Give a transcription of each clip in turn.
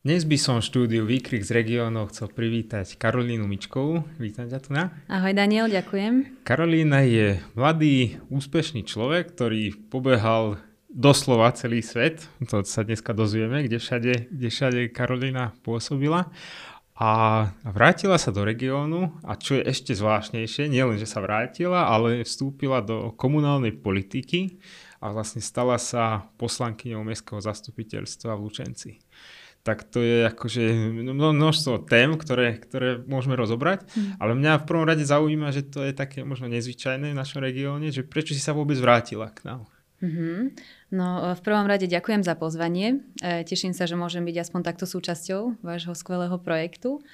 Dnes by som štúdiu Výkrik z regiónov chcel privítať Karolínu Mičkovú. Vítam ťa tu na. Ahoj Daniel, ďakujem. Karolína je mladý, úspešný človek, ktorý pobehal doslova celý svet. To sa dneska dozvieme, kde všade, kde všade Karolína pôsobila. A vrátila sa do regiónu a čo je ešte zvláštnejšie, nielen, že sa vrátila, ale vstúpila do komunálnej politiky a vlastne stala sa poslankyňou Mestského zastupiteľstva v Lučenci tak to je akože množstvo tém, ktoré, ktoré môžeme rozobrať, mm. ale mňa v prvom rade zaujíma, že to je také možno nezvyčajné v našom regióne, že prečo si sa vôbec vrátila k nám? Mm-hmm. No v prvom rade ďakujem za pozvanie. E, teším sa, že môžem byť aspoň takto súčasťou vášho skvelého projektu.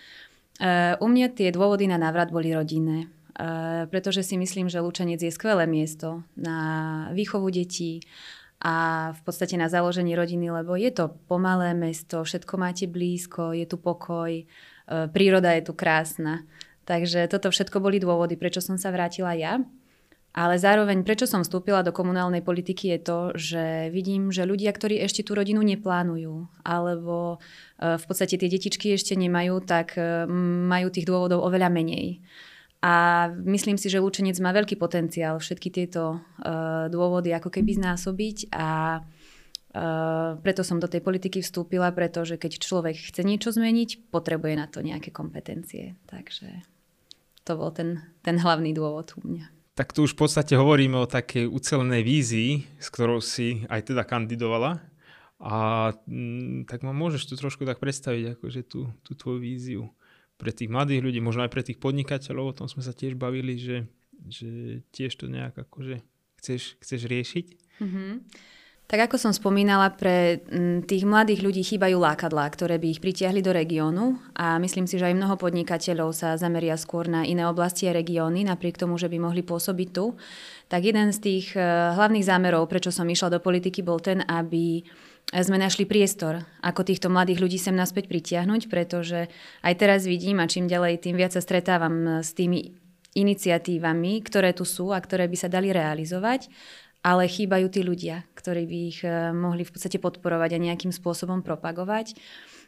E, u mňa tie dôvody na návrat boli rodinné. E, pretože si myslím, že Lučenec je skvelé miesto na výchovu detí, a v podstate na založenie rodiny, lebo je to pomalé mesto, všetko máte blízko, je tu pokoj, e, príroda je tu krásna. Takže toto všetko boli dôvody, prečo som sa vrátila ja. Ale zároveň, prečo som vstúpila do komunálnej politiky, je to, že vidím, že ľudia, ktorí ešte tú rodinu neplánujú, alebo e, v podstate tie detičky ešte nemajú, tak e, majú tých dôvodov oveľa menej. A myslím si, že Lučenec má veľký potenciál všetky tieto uh, dôvody ako keby znásobiť a uh, preto som do tej politiky vstúpila, pretože keď človek chce niečo zmeniť, potrebuje na to nejaké kompetencie. Takže to bol ten, ten hlavný dôvod u mňa. Tak tu už v podstate hovoríme o takej ucelenej vízii, s ktorou si aj teda kandidovala. A m, mm, tak ma môžeš tu trošku tak predstaviť, akože tú, tú tvoju víziu pre tých mladých ľudí, možno aj pre tých podnikateľov, o tom sme sa tiež bavili, že, že tiež to nejak akože chceš, chceš riešiť. Mm-hmm. Tak ako som spomínala, pre tých mladých ľudí chýbajú lákadlá, ktoré by ich pritiahli do regiónu a myslím si, že aj mnoho podnikateľov sa zameria skôr na iné oblasti a regióny, napriek tomu, že by mohli pôsobiť tu. Tak jeden z tých eh, hlavných zámerov, prečo som išla do politiky, bol ten, aby sme našli priestor, ako týchto mladých ľudí sem naspäť pritiahnuť, pretože aj teraz vidím a čím ďalej, tým viac sa stretávam s tými iniciatívami, ktoré tu sú a ktoré by sa dali realizovať, ale chýbajú tí ľudia, ktorí by ich eh, mohli v podstate podporovať a nejakým spôsobom propagovať.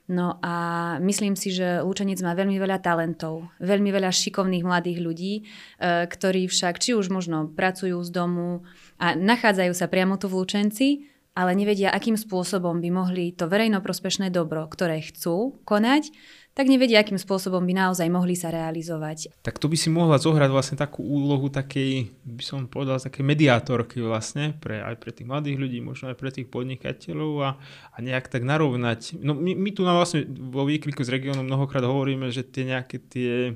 No a myslím si, že Lučenec má veľmi veľa talentov, veľmi veľa šikovných mladých ľudí, eh, ktorí však či už možno pracujú z domu a nachádzajú sa priamo tu v Lučenci, ale nevedia, akým spôsobom by mohli to verejnoprospešné dobro, ktoré chcú konať, tak nevedia, akým spôsobom by naozaj mohli sa realizovať. Tak to by si mohla zohrať vlastne takú úlohu takej, by som povedal, také mediátorky vlastne, pre, aj pre tých mladých ľudí, možno aj pre tých podnikateľov a, a nejak tak narovnať. No my, my tu na vlastne vo výkriku z regiónu mnohokrát hovoríme, že tie nejaké tie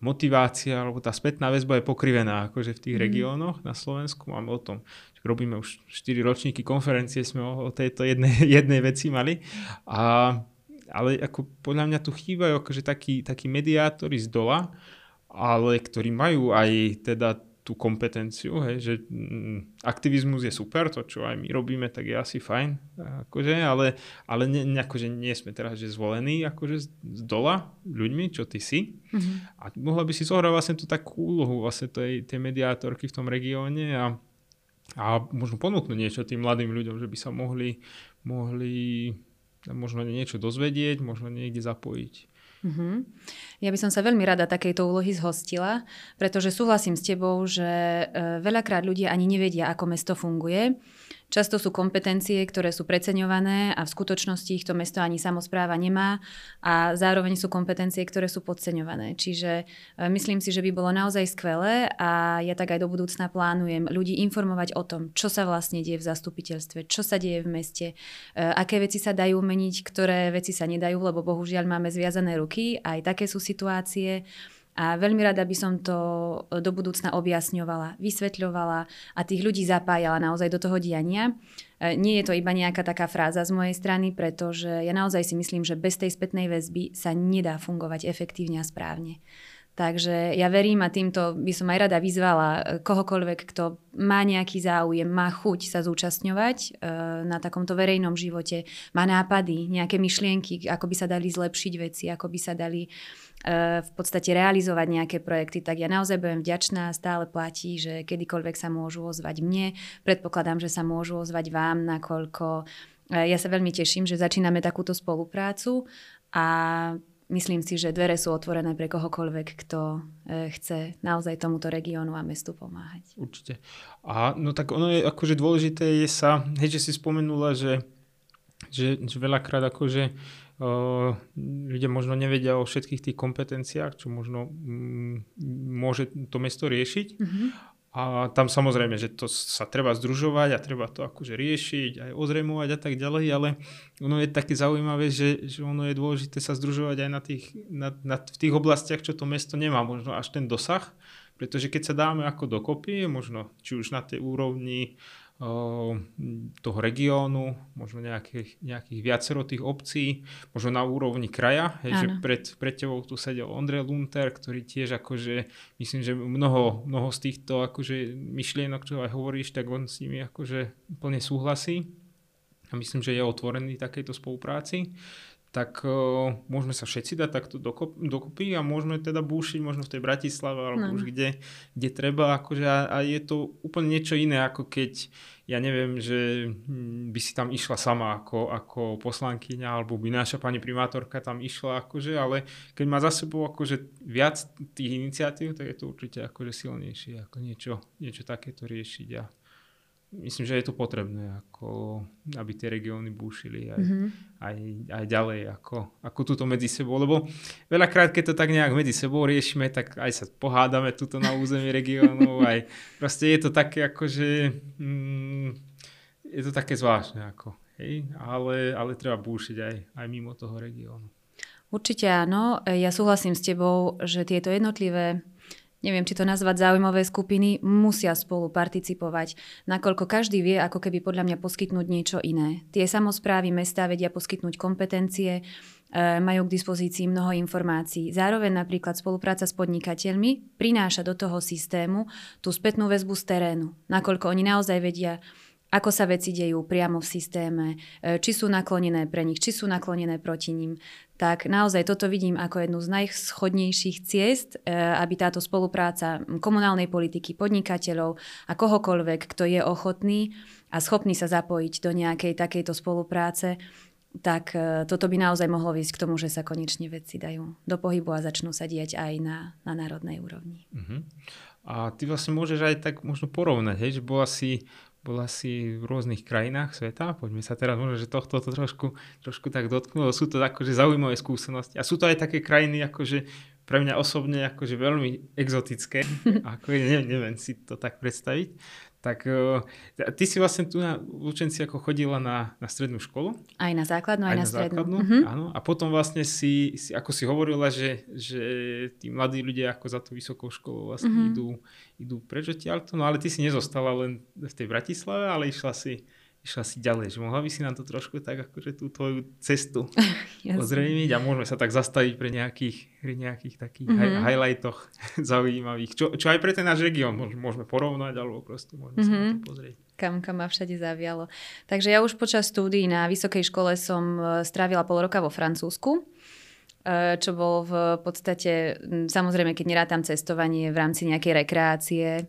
motivácia alebo tá spätná väzba je pokrivená akože v tých mm. regiónoch na Slovensku. Máme o tom robíme už 4 ročníky konferencie, sme o, o tejto jednej, jednej veci mali. A, ale ako podľa mňa tu chýbajú akože takí, takí mediátori z dola, ale ktorí majú aj teda tú kompetenciu, hej, že mm, aktivizmus je super, to čo aj my robíme, tak je asi fajn, akože, ale, ale ne, akože nie sme teraz že zvolení akože z, z dola ľuďmi, čo ty si. Mm-hmm. A mohla by si zohrať vlastne tú takú úlohu vlastne tej, tej mediátorky v tom regióne a a možno ponúknuť niečo tým mladým ľuďom, že by sa mohli, mohli možno niečo dozvedieť, možno niekde zapojiť. Mm-hmm. Ja by som sa veľmi rada takejto úlohy zhostila, pretože súhlasím s tebou, že e, veľakrát ľudia ani nevedia, ako mesto funguje Často sú kompetencie, ktoré sú preceňované a v skutočnosti ich to mesto ani samozpráva nemá a zároveň sú kompetencie, ktoré sú podceňované. Čiže e, myslím si, že by bolo naozaj skvelé a ja tak aj do budúcna plánujem ľudí informovať o tom, čo sa vlastne deje v zastupiteľstve, čo sa deje v meste, e, aké veci sa dajú meniť, ktoré veci sa nedajú, lebo bohužiaľ máme zviazané ruky. Aj také sú situácie. A veľmi rada by som to do budúcna objasňovala, vysvetľovala a tých ľudí zapájala naozaj do toho diania. E, nie je to iba nejaká taká fráza z mojej strany, pretože ja naozaj si myslím, že bez tej spätnej väzby sa nedá fungovať efektívne a správne. Takže ja verím a týmto by som aj rada vyzvala e, kohokoľvek, kto má nejaký záujem, má chuť sa zúčastňovať e, na takomto verejnom živote, má nápady, nejaké myšlienky, ako by sa dali zlepšiť veci, ako by sa dali E, v podstate realizovať nejaké projekty, tak ja naozaj budem vďačná, stále platí, že kedykoľvek sa môžu ozvať mne. Predpokladám, že sa môžu ozvať vám, nakoľko Ja sa veľmi teším, že začíname takúto spoluprácu a myslím si, že dvere sú otvorené pre kohokoľvek, kto e, chce naozaj tomuto regiónu a mestu pomáhať. Určite. A no tak ono je akože dôležité je sa, hej, že si spomenula, že, že, že veľakrát akože uh, ľudia možno nevedia o všetkých tých kompetenciách, čo možno um, môže to mesto riešiť. Mm-hmm. A tam samozrejme, že to sa treba združovať a treba to akože riešiť, aj ozremovať a tak ďalej, ale ono je také zaujímavé, že, že ono je dôležité sa združovať aj na tých, na, na, v tých oblastiach, čo to mesto nemá možno až ten dosah, pretože keď sa dáme ako dokopy, možno či už na tej úrovni toho regiónu, možno nejakých, nejakých viacero tých obcí, možno na úrovni kraja, hej, že pred, pred tebou tu sedel Ondrej Lunter, ktorý tiež akože, myslím, že mnoho, mnoho z týchto akože myšlienok, čo aj hovoríš, tak on s nimi akože plne súhlasí. A myslím, že je otvorený takejto spolupráci tak uh, môžeme sa všetci dať takto dokop, dokopy a môžeme teda búšiť možno v tej Bratislave alebo no. už kde, kde treba. Akože a, a je to úplne niečo iné, ako keď ja neviem, že hm, by si tam išla sama ako, ako poslankyňa alebo by naša pani primátorka tam išla, akože, ale keď má za sebou akože viac tých iniciatív, tak je to určite akože silnejšie, ako niečo, niečo takéto riešiť. A myslím, že je to potrebné, ako, aby tie regióny búšili aj, mm-hmm. aj, aj ďalej, ako, ako túto medzi sebou, lebo veľakrát, keď to tak nejak medzi sebou riešime, tak aj sa pohádame tuto na území regiónov, aj proste je to také akože, mm, je to také zvláštne, ako, hej, ale, ale treba búšiť aj, aj mimo toho regiónu. Určite áno, ja súhlasím s tebou, že tieto jednotlivé neviem, či to nazvať zaujímavé skupiny, musia spolu participovať, nakoľko každý vie ako keby podľa mňa poskytnúť niečo iné. Tie samozprávy mesta vedia poskytnúť kompetencie, e, majú k dispozícii mnoho informácií. Zároveň napríklad spolupráca s podnikateľmi prináša do toho systému tú spätnú väzbu z terénu, nakoľko oni naozaj vedia, ako sa veci dejú priamo v systéme, e, či sú naklonené pre nich, či sú naklonené proti ním. Tak naozaj toto vidím ako jednu z najschodnejších ciest, e, aby táto spolupráca komunálnej politiky, podnikateľov a kohokoľvek, kto je ochotný a schopný sa zapojiť do nejakej takejto spolupráce, tak e, toto by naozaj mohlo viesť k tomu, že sa konečne veci dajú do pohybu a začnú sa diať aj na, na národnej úrovni. Uh-huh. A ty vlastne môžeš aj tak možno porovnať, hej, že bola si bola si v rôznych krajinách sveta. Poďme sa teraz možno, že tohto to trošku, trošku tak dotknulo. Sú to akože zaujímavé skúsenosti. A sú to aj také krajiny, akože pre mňa osobne akože veľmi exotické. Ako, neviem, neviem si to tak predstaviť. Tak uh, ty si vlastne tu na Lučenci ako chodila na, na strednú školu. Aj na základnú, aj, aj na, na strednú. Základnú, uh-huh. áno. A potom vlastne si, si, ako si hovorila, že, že tí mladí ľudia ako za tú vysokou školou vlastne uh-huh. idú, idú preč odtiaľto. No ale ty si nezostala len v tej Bratislave, ale išla si išla si ďalej, že mohla by si nám to trošku tak akože tú tvoju cestu ozrejmiť a môžeme sa tak zastaviť pre nejakých, pri nejakých takých mm-hmm. highlightoch zaujímavých, čo, čo aj pre ten náš región môžeme porovnať alebo proste môžeme mm-hmm. sa na to mhm. pozrieť. Kam, kam ma všade zavialo. Takže ja už počas štúdií na vysokej škole som e, strávila pol roka vo Francúzsku e, čo bolo v podstate, samozrejme, keď nerátam cestovanie v rámci nejakej rekreácie,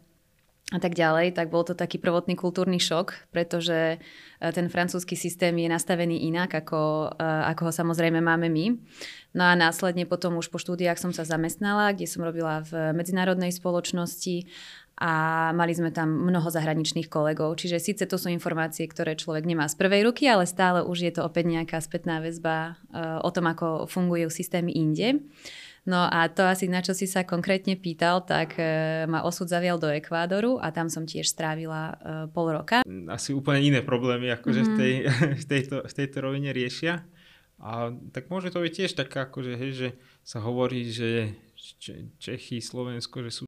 a tak ďalej, tak bol to taký prvotný kultúrny šok, pretože e, ten francúzsky systém je nastavený inak, ako, e, ako ho samozrejme máme my. No a následne potom už po štúdiách som sa zamestnala, kde som robila v medzinárodnej spoločnosti a mali sme tam mnoho zahraničných kolegov. Čiže síce to sú informácie, ktoré človek nemá z prvej ruky, ale stále už je to opäť nejaká spätná väzba e, o tom, ako fungujú systémy inde. No a to asi, na čo si sa konkrétne pýtal, tak e, ma osud zavial do Ekvádoru a tam som tiež strávila e, pol roka. Asi úplne iné problémy, akože mm-hmm. v, tej, v, tejto, v tejto rovine riešia. A tak môže to byť tiež taká, akože, hej, že sa hovorí, že Čechy, Slovensko, že sú